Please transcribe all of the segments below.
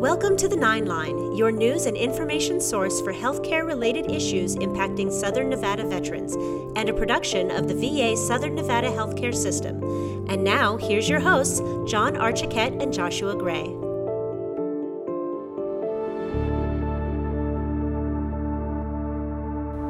Welcome to the Nine Line, your news and information source for healthcare related issues impacting Southern Nevada veterans, and a production of the VA Southern Nevada Healthcare System. And now, here's your hosts, John Archiquette and Joshua Gray.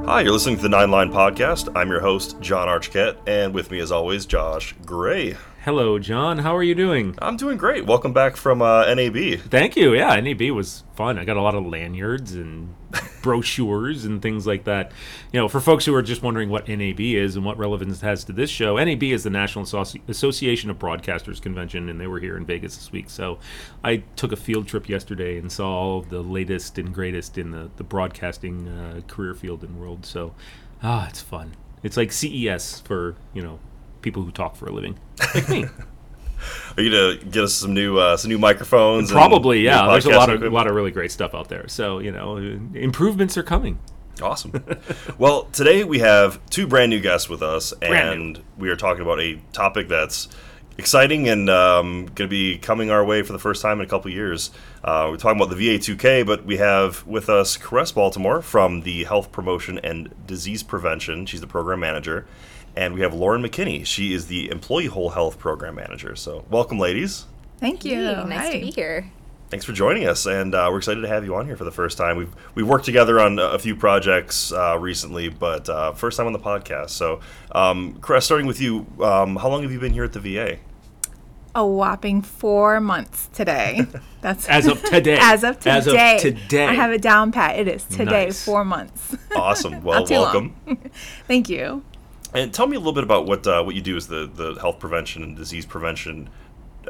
Hi, you're listening to the Nine Line Podcast. I'm your host, John Archiquette, and with me, as always, Josh Gray. Hello, John. How are you doing? I'm doing great. Welcome back from uh, NAB. Thank you. Yeah, NAB was fun. I got a lot of lanyards and brochures and things like that. You know, for folks who are just wondering what NAB is and what relevance it has to this show, NAB is the National Association of Broadcasters Convention, and they were here in Vegas this week. So I took a field trip yesterday and saw all the latest and greatest in the, the broadcasting uh, career field and world. So, ah, it's fun. It's like CES for, you know, people who talk for a living, like me. Are you gonna get us some new uh, some new microphones? Probably, yeah. There's a lot of a lot of really great stuff out there. So you know, improvements are coming. Awesome. well, today we have two brand new guests with us, and we are talking about a topic that's exciting and um, going to be coming our way for the first time in a couple years. Uh, we're talking about the VA2K, but we have with us Caress Baltimore from the Health Promotion and Disease Prevention. She's the program manager. And we have Lauren McKinney. She is the Employee Whole Health Program Manager. So, welcome, ladies. Thank you. Hey, nice Hi. to be here. Thanks for joining us, and uh, we're excited to have you on here for the first time. We've we've worked together on a few projects uh, recently, but uh, first time on the podcast. So, um, Caress, starting with you, um, how long have you been here at the VA? A whopping four months today. That's As of today. as of today. As of today. I have it down pat. It is today. Nice. Four months. Awesome. Well, welcome. Thank you. And tell me a little bit about what uh, what you do as the the health prevention and disease prevention.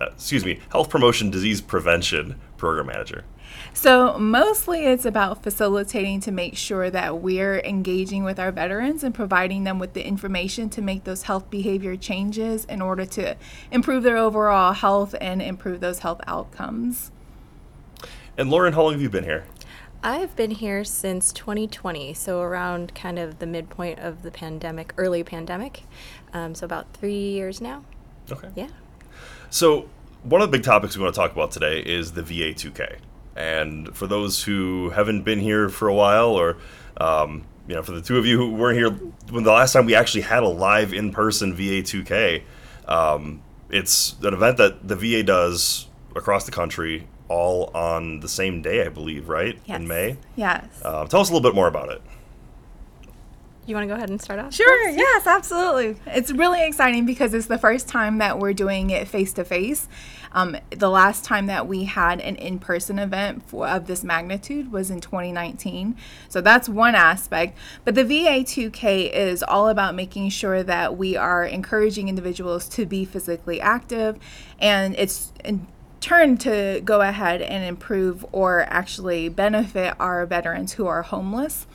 Uh, excuse me, health promotion disease prevention program manager. So, mostly it's about facilitating to make sure that we're engaging with our veterans and providing them with the information to make those health behavior changes in order to improve their overall health and improve those health outcomes. And Lauren, how long have you been here? I've been here since 2020, so around kind of the midpoint of the pandemic, early pandemic. Um, so about three years now. Okay. Yeah. So, one of the big topics we want to talk about today is the VA2K. And for those who haven't been here for a while, or um, you know, for the two of you who weren't here when the last time we actually had a live in-person VA2K, um, it's an event that the VA does across the country, all on the same day, I believe, right? Yes. In May. Yes. Uh, tell us a little bit more about it. You want to go ahead and start off? Sure, yes, absolutely. It's really exciting because it's the first time that we're doing it face to face. Um, The last time that we had an in person event for, of this magnitude was in 2019. So that's one aspect. But the VA2K is all about making sure that we are encouraging individuals to be physically active and it's in turn to go ahead and improve or actually benefit our veterans who are homeless.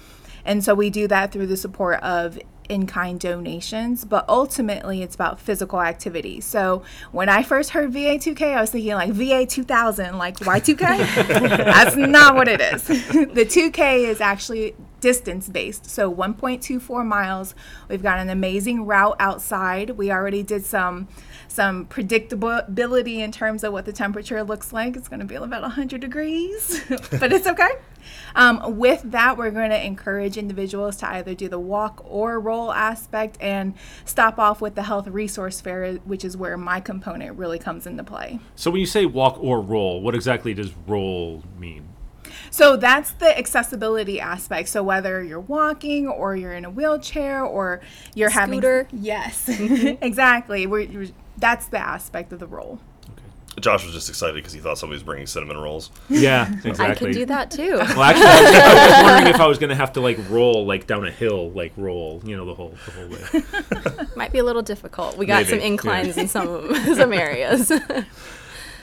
And so we do that through the support of in kind donations, but ultimately it's about physical activity. So when I first heard VA2K, I was thinking like VA 2000, like Y2K. That's not what it is. the 2K is actually distance based. So 1.24 miles. We've got an amazing route outside. We already did some some predictability in terms of what the temperature looks like. It's going to be about 100 degrees, but it's okay. Um, with that, we're going to encourage individuals to either do the walk or roll aspect and stop off with the health resource fair, which is where my component really comes into play. So when you say walk or roll, what exactly does roll mean? So that's the accessibility aspect. So whether you're walking or you're in a wheelchair or you're having Scooter. having yes, mm-hmm. exactly. We're, we're- that's the aspect of the role. Josh was just excited because he thought somebody was bringing cinnamon rolls. Yeah, exactly. I can do that too. Well, actually, I was, I was wondering if I was going to have to like roll like down a hill, like roll, you know, the whole the whole way. Might be a little difficult. We got Maybe, some yeah. inclines in some some areas.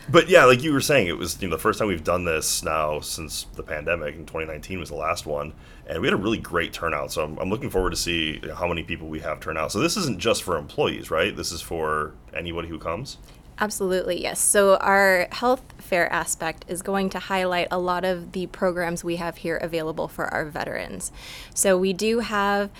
But yeah, like you were saying, it was you know the first time we've done this now since the pandemic. In 2019 was the last one, and we had a really great turnout. So I'm, I'm looking forward to see how many people we have turn out. So this isn't just for employees, right? This is for anybody who comes. Absolutely, yes. So, our health fair aspect is going to highlight a lot of the programs we have here available for our veterans. So, we do have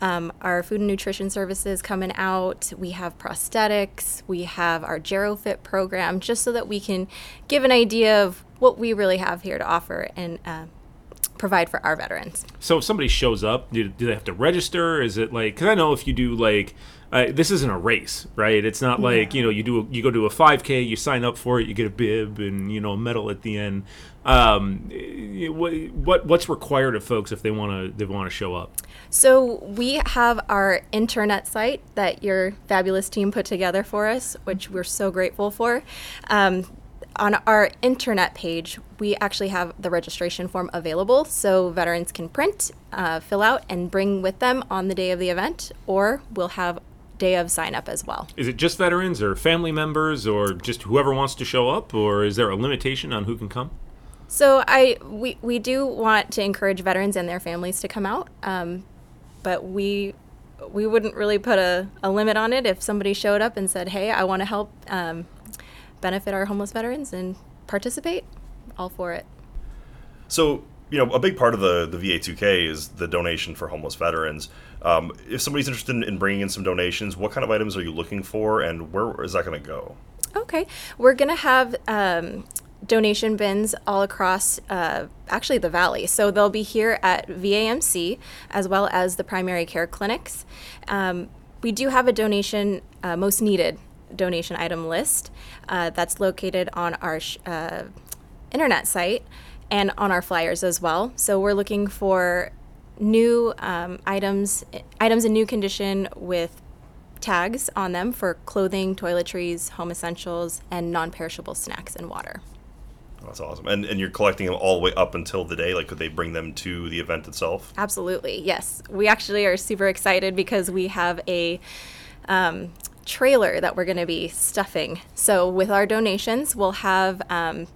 um, our food and nutrition services coming out. We have prosthetics. We have our GeroFit program, just so that we can give an idea of what we really have here to offer and uh, provide for our veterans. So if somebody shows up, do, do they have to register? Is it like? Because I know if you do like. Uh, this isn't a race, right? It's not like you know you do a, you go to a 5K, you sign up for it, you get a bib and you know a medal at the end. Um, eh, what, what what's required of folks if they want to they want to show up? So we have our internet site that your fabulous team put together for us, which we're so grateful for. Um, on our internet page, we actually have the registration form available so veterans can print, uh, fill out, and bring with them on the day of the event, or we'll have day of sign up as well. Is it just veterans or family members or just whoever wants to show up, or is there a limitation on who can come? So I we, we do want to encourage veterans and their families to come out, um, but we we wouldn't really put a, a limit on it if somebody showed up and said, "Hey, I want to help um, benefit our homeless veterans and participate." All for it. So, you know, a big part of the, the VA2K is the donation for homeless veterans. Um, if somebody's interested in, in bringing in some donations, what kind of items are you looking for and where is that going to go? Okay, we're gonna have um, donation bins all across uh, actually the valley. So they'll be here at VAMC as well as the primary care clinics. Um, we do have a donation uh, most needed donation item list uh, that's located on our uh, internet site and on our flyers as well. So we're looking for new um, items items in new condition with tags on them for clothing, toiletries, home essentials, and non-perishable snacks and water. That's awesome. And, and you're collecting them all the way up until the day? Like, could they bring them to the event itself? Absolutely, yes. We actually are super excited because we have a um, trailer that we're going to be stuffing. So, with our donations, we'll have um,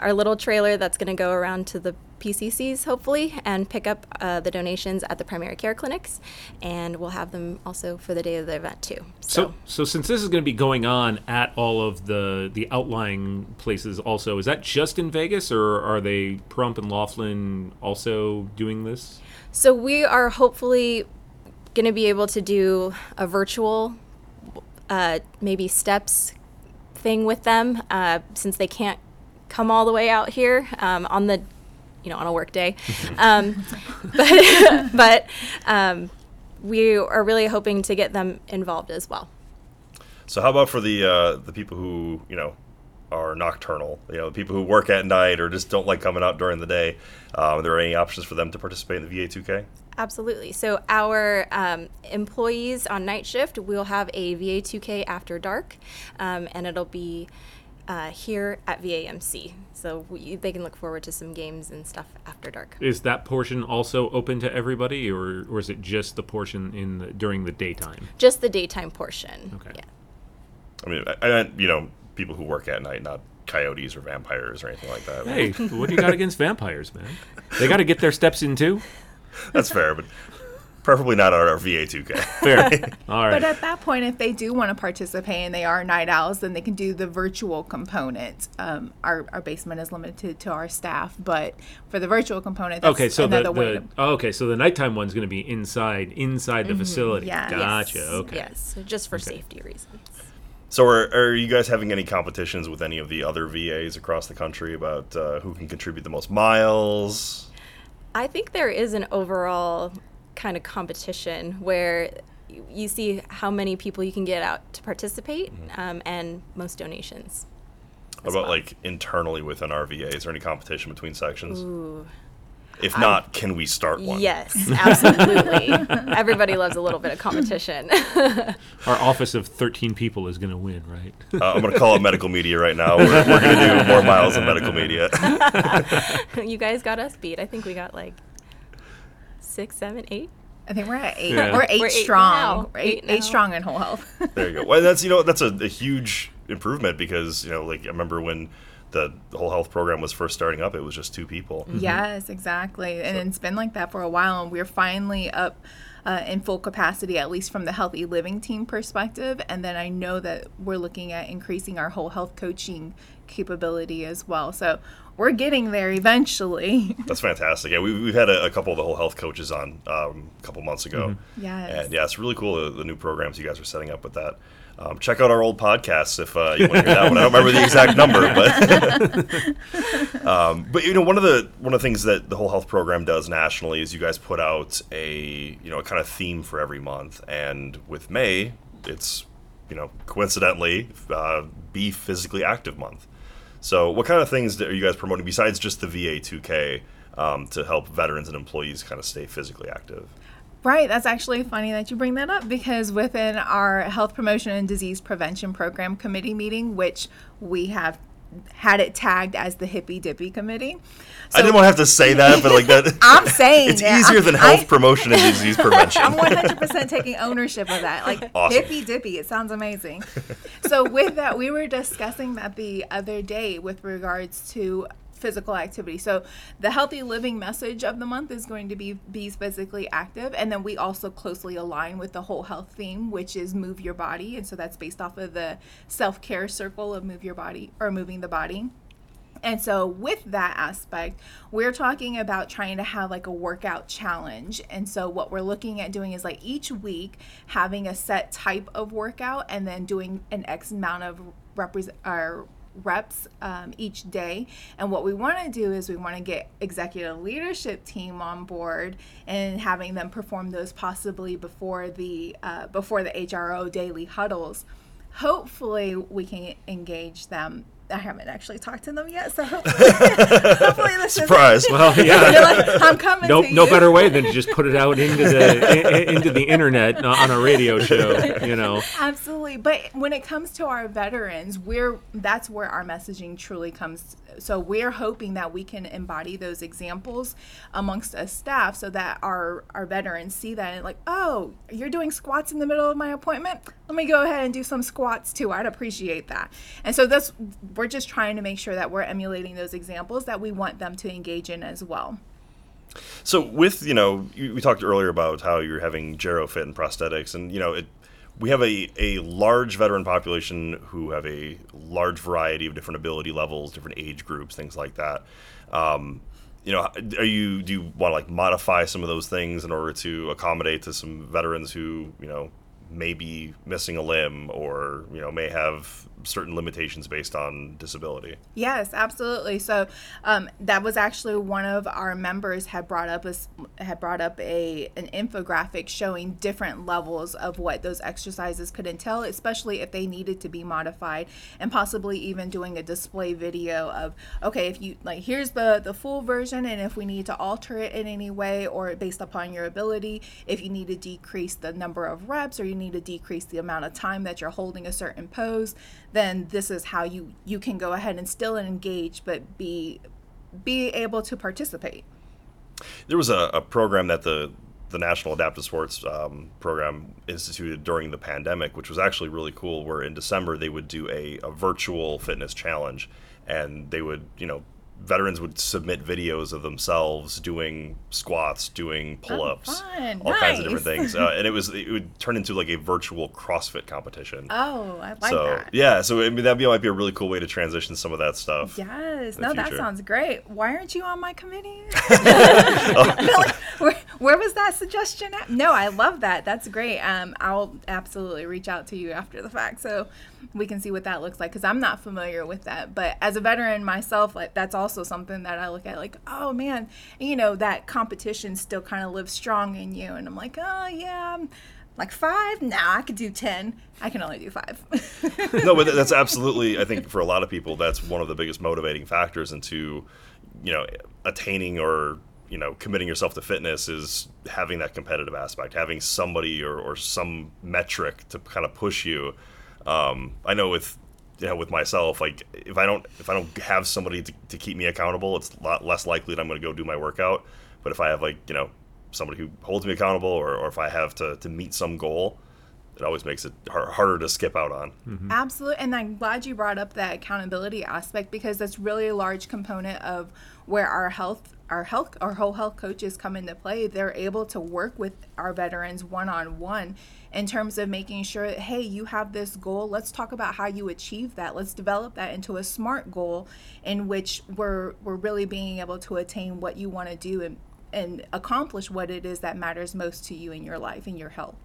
our little trailer that's going to go around to the PCCs, hopefully, and pick up uh, the donations at the primary care clinics. And we'll have them also for the day of the event, too. So, so since this is going to be going on at all of the the outlying places, also, is that just in Vegas, or are they Pahrump and Laughlin also doing this? So we are hopefully going to be able to do a virtual, uh, maybe steps thing with them, uh, since they can't come all the way out here um, on the, you know, on a work day. um, but but um, we are really hoping to get them involved as well. So, how about for the uh, the people who you know are nocturnal? You know, the people who work at night or just don't like coming out during the day. Um, are there any options for them to participate in the VA2K? Absolutely. So our um, employees on night shift will have a VA2K after dark, um, and it'll be uh, here at VAMC. So we, they can look forward to some games and stuff after dark. Is that portion also open to everybody, or, or is it just the portion in the, during the daytime? Just the daytime portion. Okay. Yeah. I mean, I, I, you know, people who work at night, not coyotes or vampires or anything like that. Hey, what do you got against vampires, man? They got to get their steps in too. That's fair, but preferably not at our VA2K. Fair. All right. But at that point, if they do want to participate and they are night owls, then they can do the virtual component. Um, our, our basement is limited to our staff, but for the virtual component, that's okay, so the, way the to. oh, okay, so the nighttime one's going to be inside inside the facility. yes. Gotcha. Yes. Okay. Yes, so just for safety reasons. so, are, are you guys having any competitions with any of the other VAs across the country about uh, who can contribute the most miles? I think there is an overall kind of competition where you- you see how many people you can get out to participate um, and most donations. What about well. like internally within our VA? Is there any competition between sections? Ooh. If not, can we start one? Yes, absolutely. Everybody loves a little bit of competition. Our office of 13 people is going to win, right? Uh, I'm going to call it medical media right now. We're, we're going to do more miles than medical media. you guys got us beat. I think we got like six, seven, eight. I think we're at eight. Yeah. We're 8 We're eight strong. now. We're eight, Eight eight now. strong in whole health. there you go. Well, that's you know that's a, a huge improvement because you know like I remember when the, the whole health program was first starting up, it was just two people. Yes, exactly. And it's been like that for a while, and we're finally up uh, in full capacity, at least from the healthy living team perspective. And then I know that we're looking at increasing our whole health coaching capability as well. So we're getting there eventually. That's fantastic. Yeah, we, we've had a, a couple of the whole health coaches on um, a couple months ago. Yes. And yeah, it's really cool the, the new programs you guys are setting up with that. Um, check out our old podcasts if uh, you want to hear that one. I don't remember the exact number, but um, but you know one of the one of the things that the whole health program does nationally is you guys put out a you know a kind of theme for every month, and with May, it's you know coincidentally uh, be physically active month. So what kind of things are you guys promoting besides just the VA 2K um, to help veterans and employees kind of stay physically active? Right, that's actually funny that you bring that up because within our Health Promotion and Disease Prevention Program Committee meeting, which we have had it tagged as the Hippy Dippy Committee. So, I didn't want to have to say that, but like that. I'm saying it's easier I'm, than health I, promotion and disease prevention. I'm 100% taking ownership of that. Like awesome. Hippy Dippy, it sounds amazing. so with that, we were discussing that the other day with regards to physical activity. So the healthy living message of the month is going to be be physically active, and then we also closely align with the whole health theme, which is move your body, and so that's based off of the self care circle of move your body or moving the body. And so, with that aspect, we're talking about trying to have like a workout challenge. And so, what we're looking at doing is like each week having a set type of workout and then doing an X amount of represent or reps um, each day. And what we want to do is we want to get executive leadership team on board and having them perform those possibly before the uh, before the HRO daily huddles. Hopefully, we can engage them I haven't actually talked to them yet, so hopefully, hopefully this surprise. Is, well, yeah, like, I'm coming. No, no better way than to just put it out into the in, into the internet uh, on a radio show. You know, absolutely. But when it comes to our veterans, we're that's where our messaging truly comes. So we're hoping that we can embody those examples amongst us staff, so that our our veterans see that and like, oh, you're doing squats in the middle of my appointment. Let me go ahead and do some squats too. I'd appreciate that. And so that's we're just trying to make sure that we're emulating those examples that we want them to engage in as well. So with you know we talked earlier about how you're having GeroFit and prosthetics, and you know it. We have a, a large veteran population who have a large variety of different ability levels, different age groups, things like that. Um, you know, are you do you want to like modify some of those things in order to accommodate to some veterans who you know may be missing a limb or you know may have certain limitations based on disability. Yes, absolutely. So um, that was actually one of our members had brought up a had brought up a an infographic showing different levels of what those exercises could entail, especially if they needed to be modified, and possibly even doing a display video of okay, if you like here's the the full version, and if we need to alter it in any way or based upon your ability, if you need to decrease the number of reps or you need to decrease the amount of time that you're holding a certain pose then this is how you you can go ahead and still engage but be be able to participate there was a, a program that the the National Adaptive Sports um, Program instituted during the pandemic, which was actually really cool. Where in December they would do a, a virtual fitness challenge, and they would, you know, veterans would submit videos of themselves doing squats, doing pull-ups, oh, all nice. kinds of different things, uh, and it was it would turn into like a virtual CrossFit competition. Oh, I like so, that. Yeah, so I mean that might be a really cool way to transition some of that stuff. Yes, no, future. that sounds great. Why aren't you on my committee? oh. where, where, was that suggestion at? No, I love that. That's great. Um, I'll absolutely reach out to you after the fact. So we can see what that looks like because I'm not familiar with that. But as a veteran myself, like that's also something that I look at like, oh man, you know, that competition still kind of lives strong in you. And I'm like, oh yeah, I'm like five? Now I could do 10. I can only do five. no, but that's absolutely, I think for a lot of people, that's one of the biggest motivating factors into, you know, attaining or you know committing yourself to fitness is having that competitive aspect having somebody or, or some metric to kind of push you um, I know with you know with myself, like if I don't if I don't have somebody to, to keep me accountable, it's a lot less likely that I'm going to go do my workout. But if I have like you know somebody who holds me accountable, or, or if I have to, to meet some goal, it always makes it harder to skip out on. Mm-hmm. Absolutely, and I'm glad you brought up that accountability aspect because that's really a large component of where our health our health our whole health coaches come into play they're able to work with our veterans one on one in terms of making sure hey, you have this goal. Let's talk about how you achieve that. Let's develop that into a SMART goal in which we're, we're really being able to attain what you want to do and, and accomplish what it is that matters most to you in your life and your health.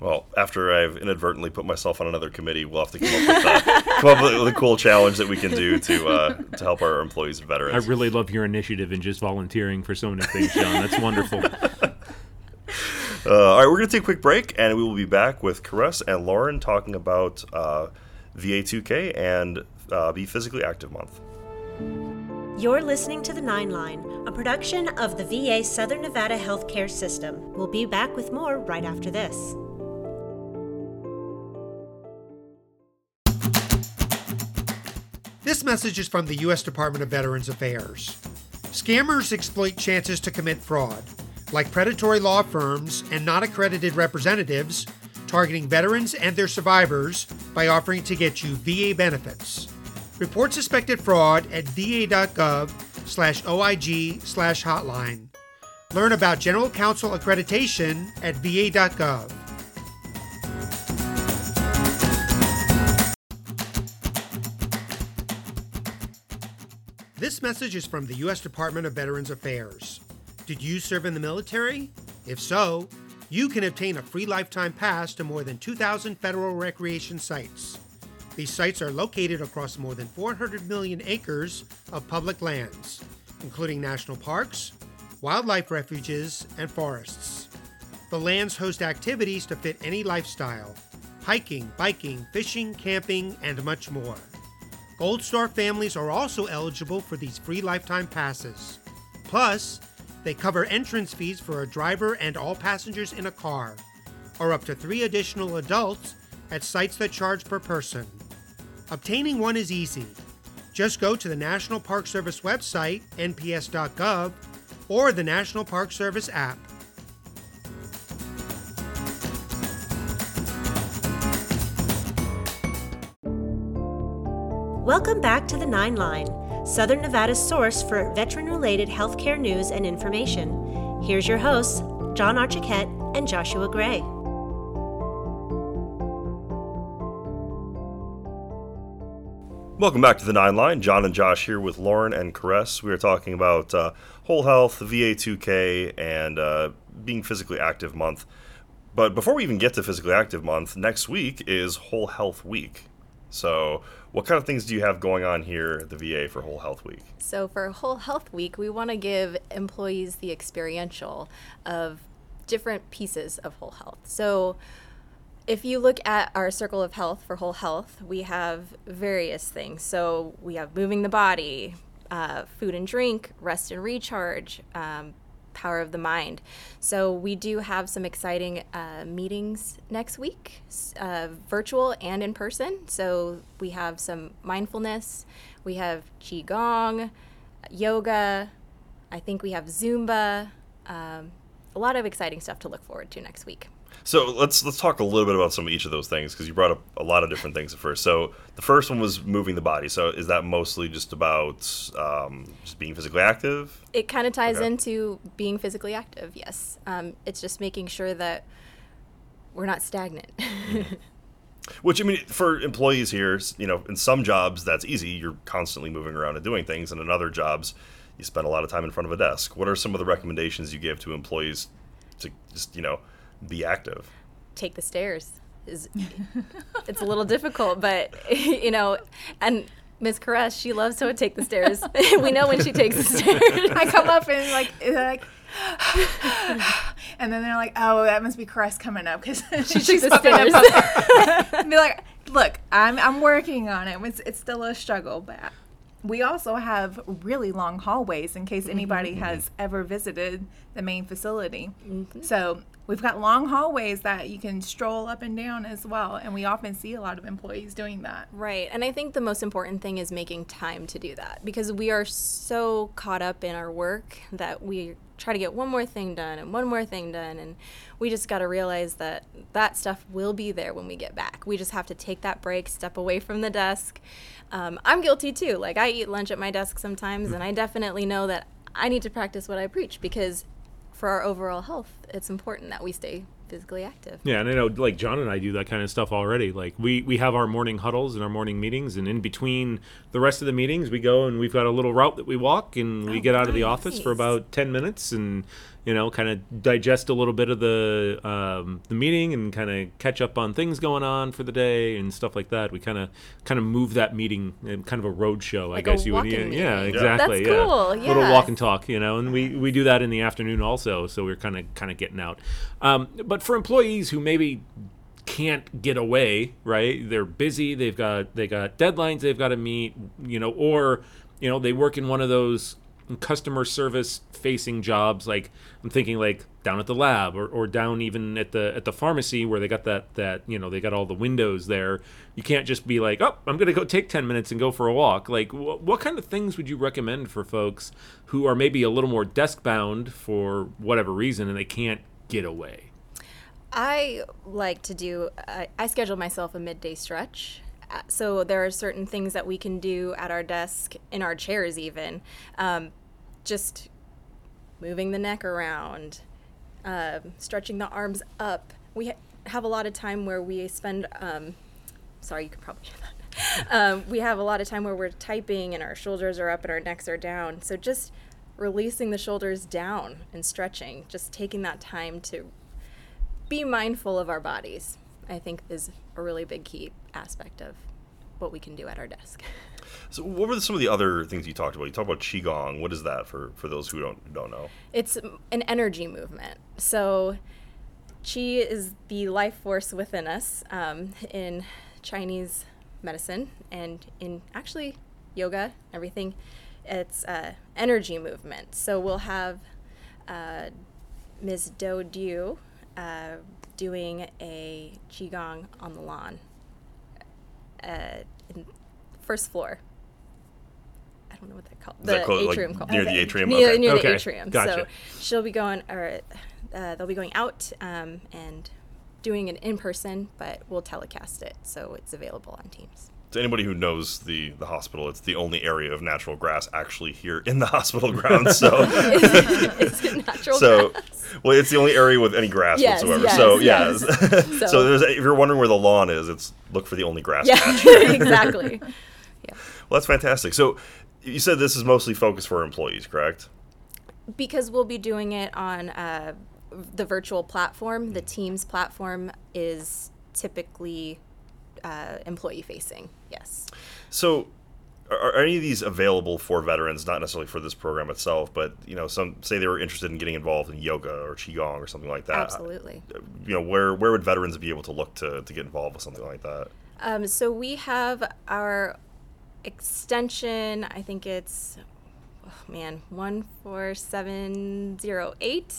Well, after I've inadvertently put myself on another committee, we'll have to come up with, uh, come up with a cool challenge that we can do to uh, to help our employees and veterans. I really love your initiative and just volunteering for so many things, John. That's wonderful. Uh, all right, we're going to take a quick break, and we will be back with Caress and Lauren talking about uh, VA2K and uh, Be Physically Active Month. You're listening to The Nine Line, a production of the VA Southern Nevada Healthcare System. We'll be back with more right after this. This message is from the U.S. Department of Veterans Affairs. Scammers exploit chances to commit fraud, like predatory law firms and non accredited representatives targeting veterans and their survivors by offering to get you VA benefits. Report suspected fraud at va.gov slash OIG slash hotline. Learn about General Counsel accreditation at va.gov. This message is from the U.S. Department of Veterans Affairs. Did you serve in the military? If so, you can obtain a free lifetime pass to more than 2,000 federal recreation sites. These sites are located across more than 400 million acres of public lands, including national parks, wildlife refuges, and forests. The lands host activities to fit any lifestyle hiking, biking, fishing, camping, and much more. Gold Star families are also eligible for these free lifetime passes. Plus, they cover entrance fees for a driver and all passengers in a car, or up to three additional adults at sites that charge per person. Obtaining one is easy. Just go to the National Park Service website, nps.gov, or the National Park Service app. Welcome back to The Nine Line, Southern Nevada's source for veteran related healthcare news and information. Here's your hosts, John Archiquette and Joshua Gray. Welcome back to the Nine Line. John and Josh here with Lauren and Caress. We are talking about uh, whole health, VA2K, and uh, being physically active month. But before we even get to physically active month, next week is Whole Health Week. So, what kind of things do you have going on here at the VA for Whole Health Week? So, for Whole Health Week, we want to give employees the experiential of different pieces of whole health. So, if you look at our circle of health for whole health, we have various things. So, we have moving the body, uh, food and drink, rest and recharge, um, power of the mind. So, we do have some exciting uh, meetings next week, uh, virtual and in person. So, we have some mindfulness, we have Qigong, yoga, I think we have Zumba. Um, a lot of exciting stuff to look forward to next week. So let's let's talk a little bit about some of each of those things because you brought up a lot of different things at first. So the first one was moving the body. So is that mostly just about um, just being physically active? It kind of ties Okay. into being physically active, yes. Um, it's just making sure that we're not stagnant. Which I mean, for employees here, you know, in some jobs that's easy. You're constantly moving around and doing things, and in other jobs, you spend a lot of time in front of a desk. What are some of the recommendations you give to employees to just you know be active? Take the stairs. Is it's a little difficult, but you know, and Miss Caress, she loves to take the stairs. we know when she takes the stairs. I come up and like like, and then they're like, oh, that must be Caress coming up because she she's took the popping stairs. and be like, look, I'm I'm working on it. It's it's still a struggle, but we also have really long hallways in case mm-hmm. anybody mm-hmm. has ever visited the main facility. Mm-hmm. So we've got long hallways that you can stroll up and down as well, and we often see a lot of employees doing that. Right. And I think the most important thing is making time to do that because we are so caught up in our work that we try to get one more thing done and one more thing done. And we just got to realize that that stuff will be there when we get back. We just have to take that break, step away from the desk. Um, I'm guilty too. Like, I eat lunch at my desk sometimes, and I definitely know that I need to practice what I preach because for our overall health, it's important that we stay physically active. Yeah, and I know like John and I do that kind of stuff already. Like we we have our morning huddles and our morning meetings, and in between the rest of the meetings, we go and we've got a little route that we walk, and we Oh, get out of the office for about ten minutes, and you know, kind of digest a little bit of the um, the meeting and kind of catch up on things going on for the day and stuff like that. We kind of kind of move that meeting in kind of a road show, Like I guess you would. walking Yeah, exactly. That's yeah. cool, Little yeah. walk and talk, you know, and we we do that in the afternoon also. So we're kind of kind of getting out. Um, but for employees who maybe can't get away, right? They're busy. They've got they got deadlines they've got to meet, you know, or you know they work in one of those customer service facing jobs. Like I'm thinking like down at the lab or, or down even at the at the pharmacy where they got that that you know they got all the windows there. You can't just be like, oh, I'm gonna go take ten minutes and go for a walk. Like, wh- what kind of things would you recommend for folks who are maybe a little more desk bound for whatever reason and they can't get away? I like to do, I I schedule myself a midday stretch. Uh, So there are certain things that we can do at our desk, in our chairs, even. Um, just moving the neck around, um, stretching the arms up. We ha- have a lot of time where we spend, um, sorry, you could probably hear that. Um, we have a lot of time where we're typing and our shoulders are up and our necks are down. So just releasing the shoulders down and stretching, just taking that time to be mindful of our bodies, I think is a really big key aspect of what we can do at our desk. So, what were some of the other things you talked about? You talked about qigong. What is that for for those who don't don't know? It's an energy movement. So, qi is the life force within us um, in Chinese medicine and in actually yoga, everything. It's uh, energy movement. So, we'll have uh, Ms. Do Diu uh, doing a qigong on the lawn, uh, in first floor. I don't know what they call Is that the called, like, atrium. called. near the atrium? Near, Okay. near Okay, the atrium. gotcha. So she'll be going, or uh, they'll be going out um, and doing it in person, but we'll telecast it, so it's available on Teams. To anybody who knows the the hospital, it's the only area of natural grass actually here in the hospital grounds. So, it's a natural so grass. well, it's the only area with any grass Yes, whatsoever. yes, so, yes. yeah. so, So- there's, if you're wondering where the lawn is, it's look for the only grass Yeah, patch. exactly. Yeah. Well, that's fantastic. So, you said this is mostly focused for employees, correct? because we'll be doing it on uh, the virtual platform. The Teams platform is typically uh, employee facing. Yes. So, are, are any of these available for veterans? Not necessarily for this program itself, but you know, some say they were interested in getting involved in yoga or qigong or something like that. Absolutely. You know, where where would veterans be able to look to to get involved with something like that? Um, so we have our extension. I think it's oh man one four seven zero eight.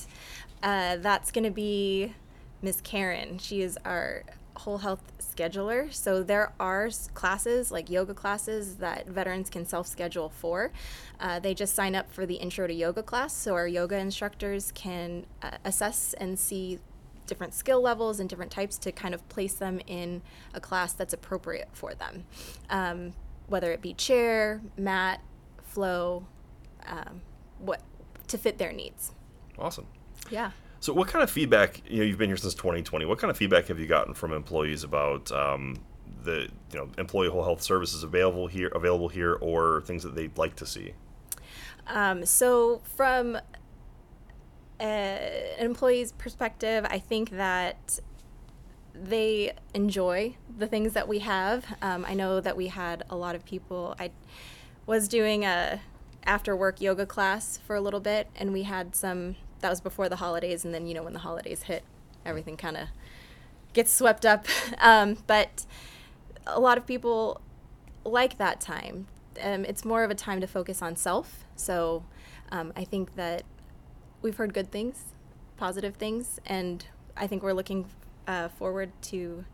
Uh, that's going to be Miss Karen. She is our whole health scheduler. So there are classes like yoga classes that veterans can self-schedule for. Uh, they just sign up for the intro to yoga class, so our yoga instructors can uh, assess and see different skill levels and different types to kind of place them in a class that's appropriate for them, um, whether it be chair, mat, flow, um, what to fit their needs. Awesome. Yeah. So, what kind of feedback? You know, you've been here since 2020. What kind of feedback have you gotten from employees about um, the you know employee whole health services available here, available here, or things that they'd like to see? Um, so, from uh, an employee's perspective, I think that they enjoy the things that we have. Um, I know that we had a lot of people. I was doing a after work yoga class for a little bit, and we had some. That was before the holidays, and then you know when the holidays hit, everything kind of gets swept up. Um, but a lot of people like that time. Um, it's more of a time to focus on self. So um, I think that we've heard good things, positive things, and I think we're looking uh, forward to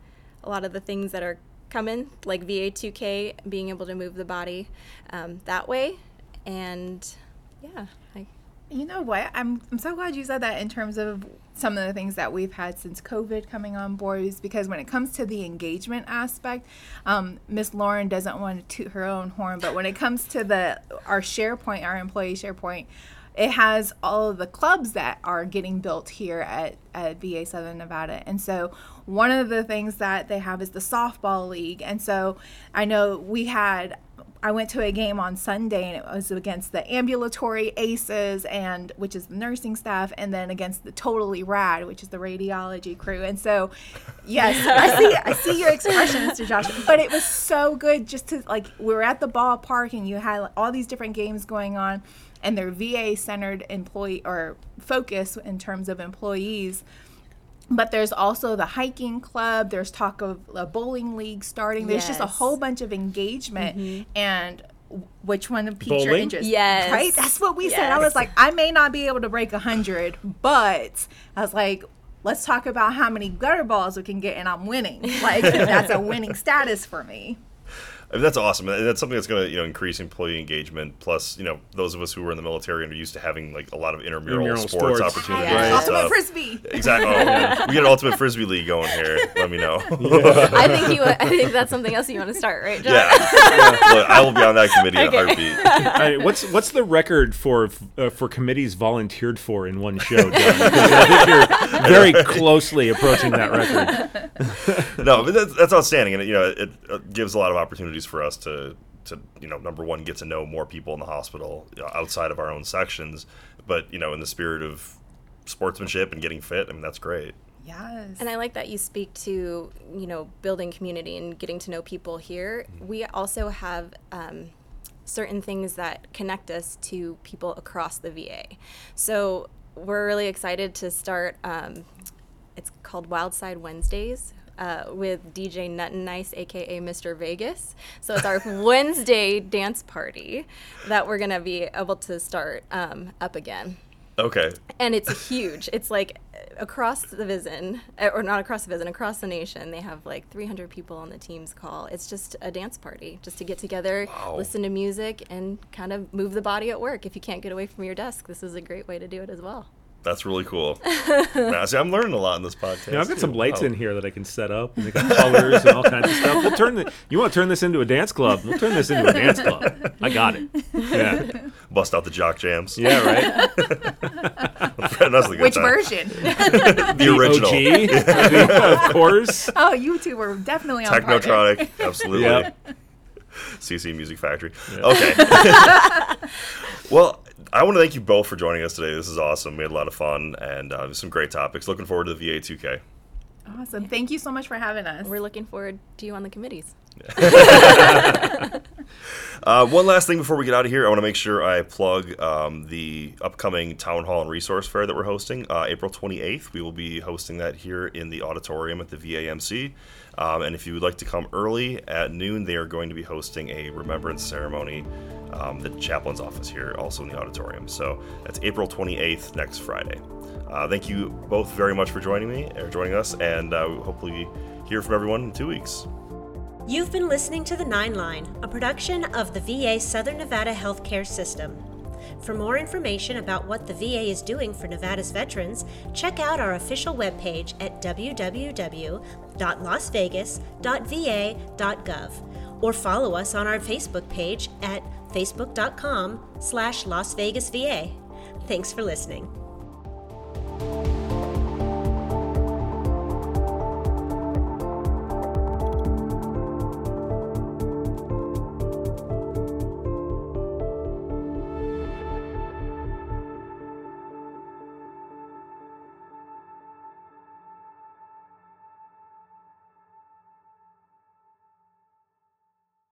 a lot of the things that are coming, like VA2K, being able to move the body um, that way. And yeah, I, You know what? I'm I'm so glad you said that in terms of some of the things that we've had since COVID coming on board is because when it comes to the engagement aspect, um, Miss Lauren doesn't want to toot her own horn, but when it comes to the our SharePoint, our employee SharePoint, it has all of the clubs that are getting built here at, at VA Southern Nevada. And so one of the things that they have is the softball league. And so I know we had I went to a game on Sunday and it was against the ambulatory aces and which is the nursing staff and then against the totally rad which is the radiology crew and so yes I see I see your expression Mr. Josh but it was so good just to like we were at the ballpark and you had all these different games going on and their VA centered employee or focus in terms of employees but there's also the hiking club there's talk of a bowling league starting there's just a whole bunch of engagement mm-hmm. and which one piques your Bowling? interest? Yes. right that's what we said. I was like i may not be able to break a 100 but i was like let's talk about how many gutter balls we can get and i'm winning. Like that's a winning status for me I mean, that's awesome. And that's something that's going to you know increase employee engagement. Plus, you know, those of us who were in the military and are used to having like a lot of intramural, Intramural sports, sports. opportunities. Yes. and ultimate stuff. frisbee Exactly. Oh, yeah. We get an ultimate frisbee league going here. Let me know. I think you. I think that's something else you want to start, right, John? yeah. Look, I will be on that committee in a heartbeat. All right, what's what's the record for uh, for committees volunteered for in one show, John? I think you're very closely approaching that record. No, but that's, that's outstanding, and you know, it, it gives a lot of opportunities for us to, to, you know, number one, get to know more people in the hospital you know, outside of our own sections. But you know, in the spirit of sportsmanship and getting fit, I mean, that's great. yes And I like that you speak to, you know, building community and getting to know people here. We also have um, certain things that connect us to people across the VA. So we're really excited to start. Um, it's called Wildside Wednesdays. Uh, with DJ Nut and Nice, aka Mr. Vegas. So it's our Wednesday dance party that we're gonna be able to start um, up again Okay. and it's huge. It's like across the VISN, uh, or not across the VISN, across the nation. They have like 300 people on the team's call. It's just a dance party, just to get together, Wow. listen to music, and kind of move the body at work. If you can't get away from your desk, this is a great way to do it as well. That's really cool. now, see, I'm learning a lot in this podcast. Yeah, I've got some lights Wow. in here that I can set up, and they got colors and all kinds of stuff. We'll turn the. You want to turn this into a dance club? We'll turn this into a dance club. I got it. Yeah. Bust out the jock jams. Yeah. Right. That's the good which time. version The original. OG, of course. oh you two were definitely on partner. Technotronic. Absolutely. Yep. C+C Music Factory. Okay. well, I want to thank you both for joining us today. This is awesome. We had a lot of fun and uh, some great topics. Looking forward to the VA 2K. awesome thank you so much for having us We're looking forward to you on the committees. Uh, one last thing before we get out of here, I want to make sure I plug um, the upcoming town hall and resource fair that we're hosting. Uh, April 28th, we will be hosting that here in the auditorium at the VAMC. Um, and if you would like to come early at noon, they are going to be hosting a remembrance ceremony. Um, the chaplain's office here, also in the auditorium. So that's April 28th, next Friday. Uh, thank you both very much for joining me or joining us, and uh, hopefully hear from everyone in two weeks. You've been listening to The Nine Line, a production of the VA Southern Nevada Healthcare System. For more information about what the VA is doing for Nevada's veterans, check out our official webpage at www.lasvegas.va.gov or follow us on our Facebook page at facebook.com slash Las Vegas VA. Thanks for listening.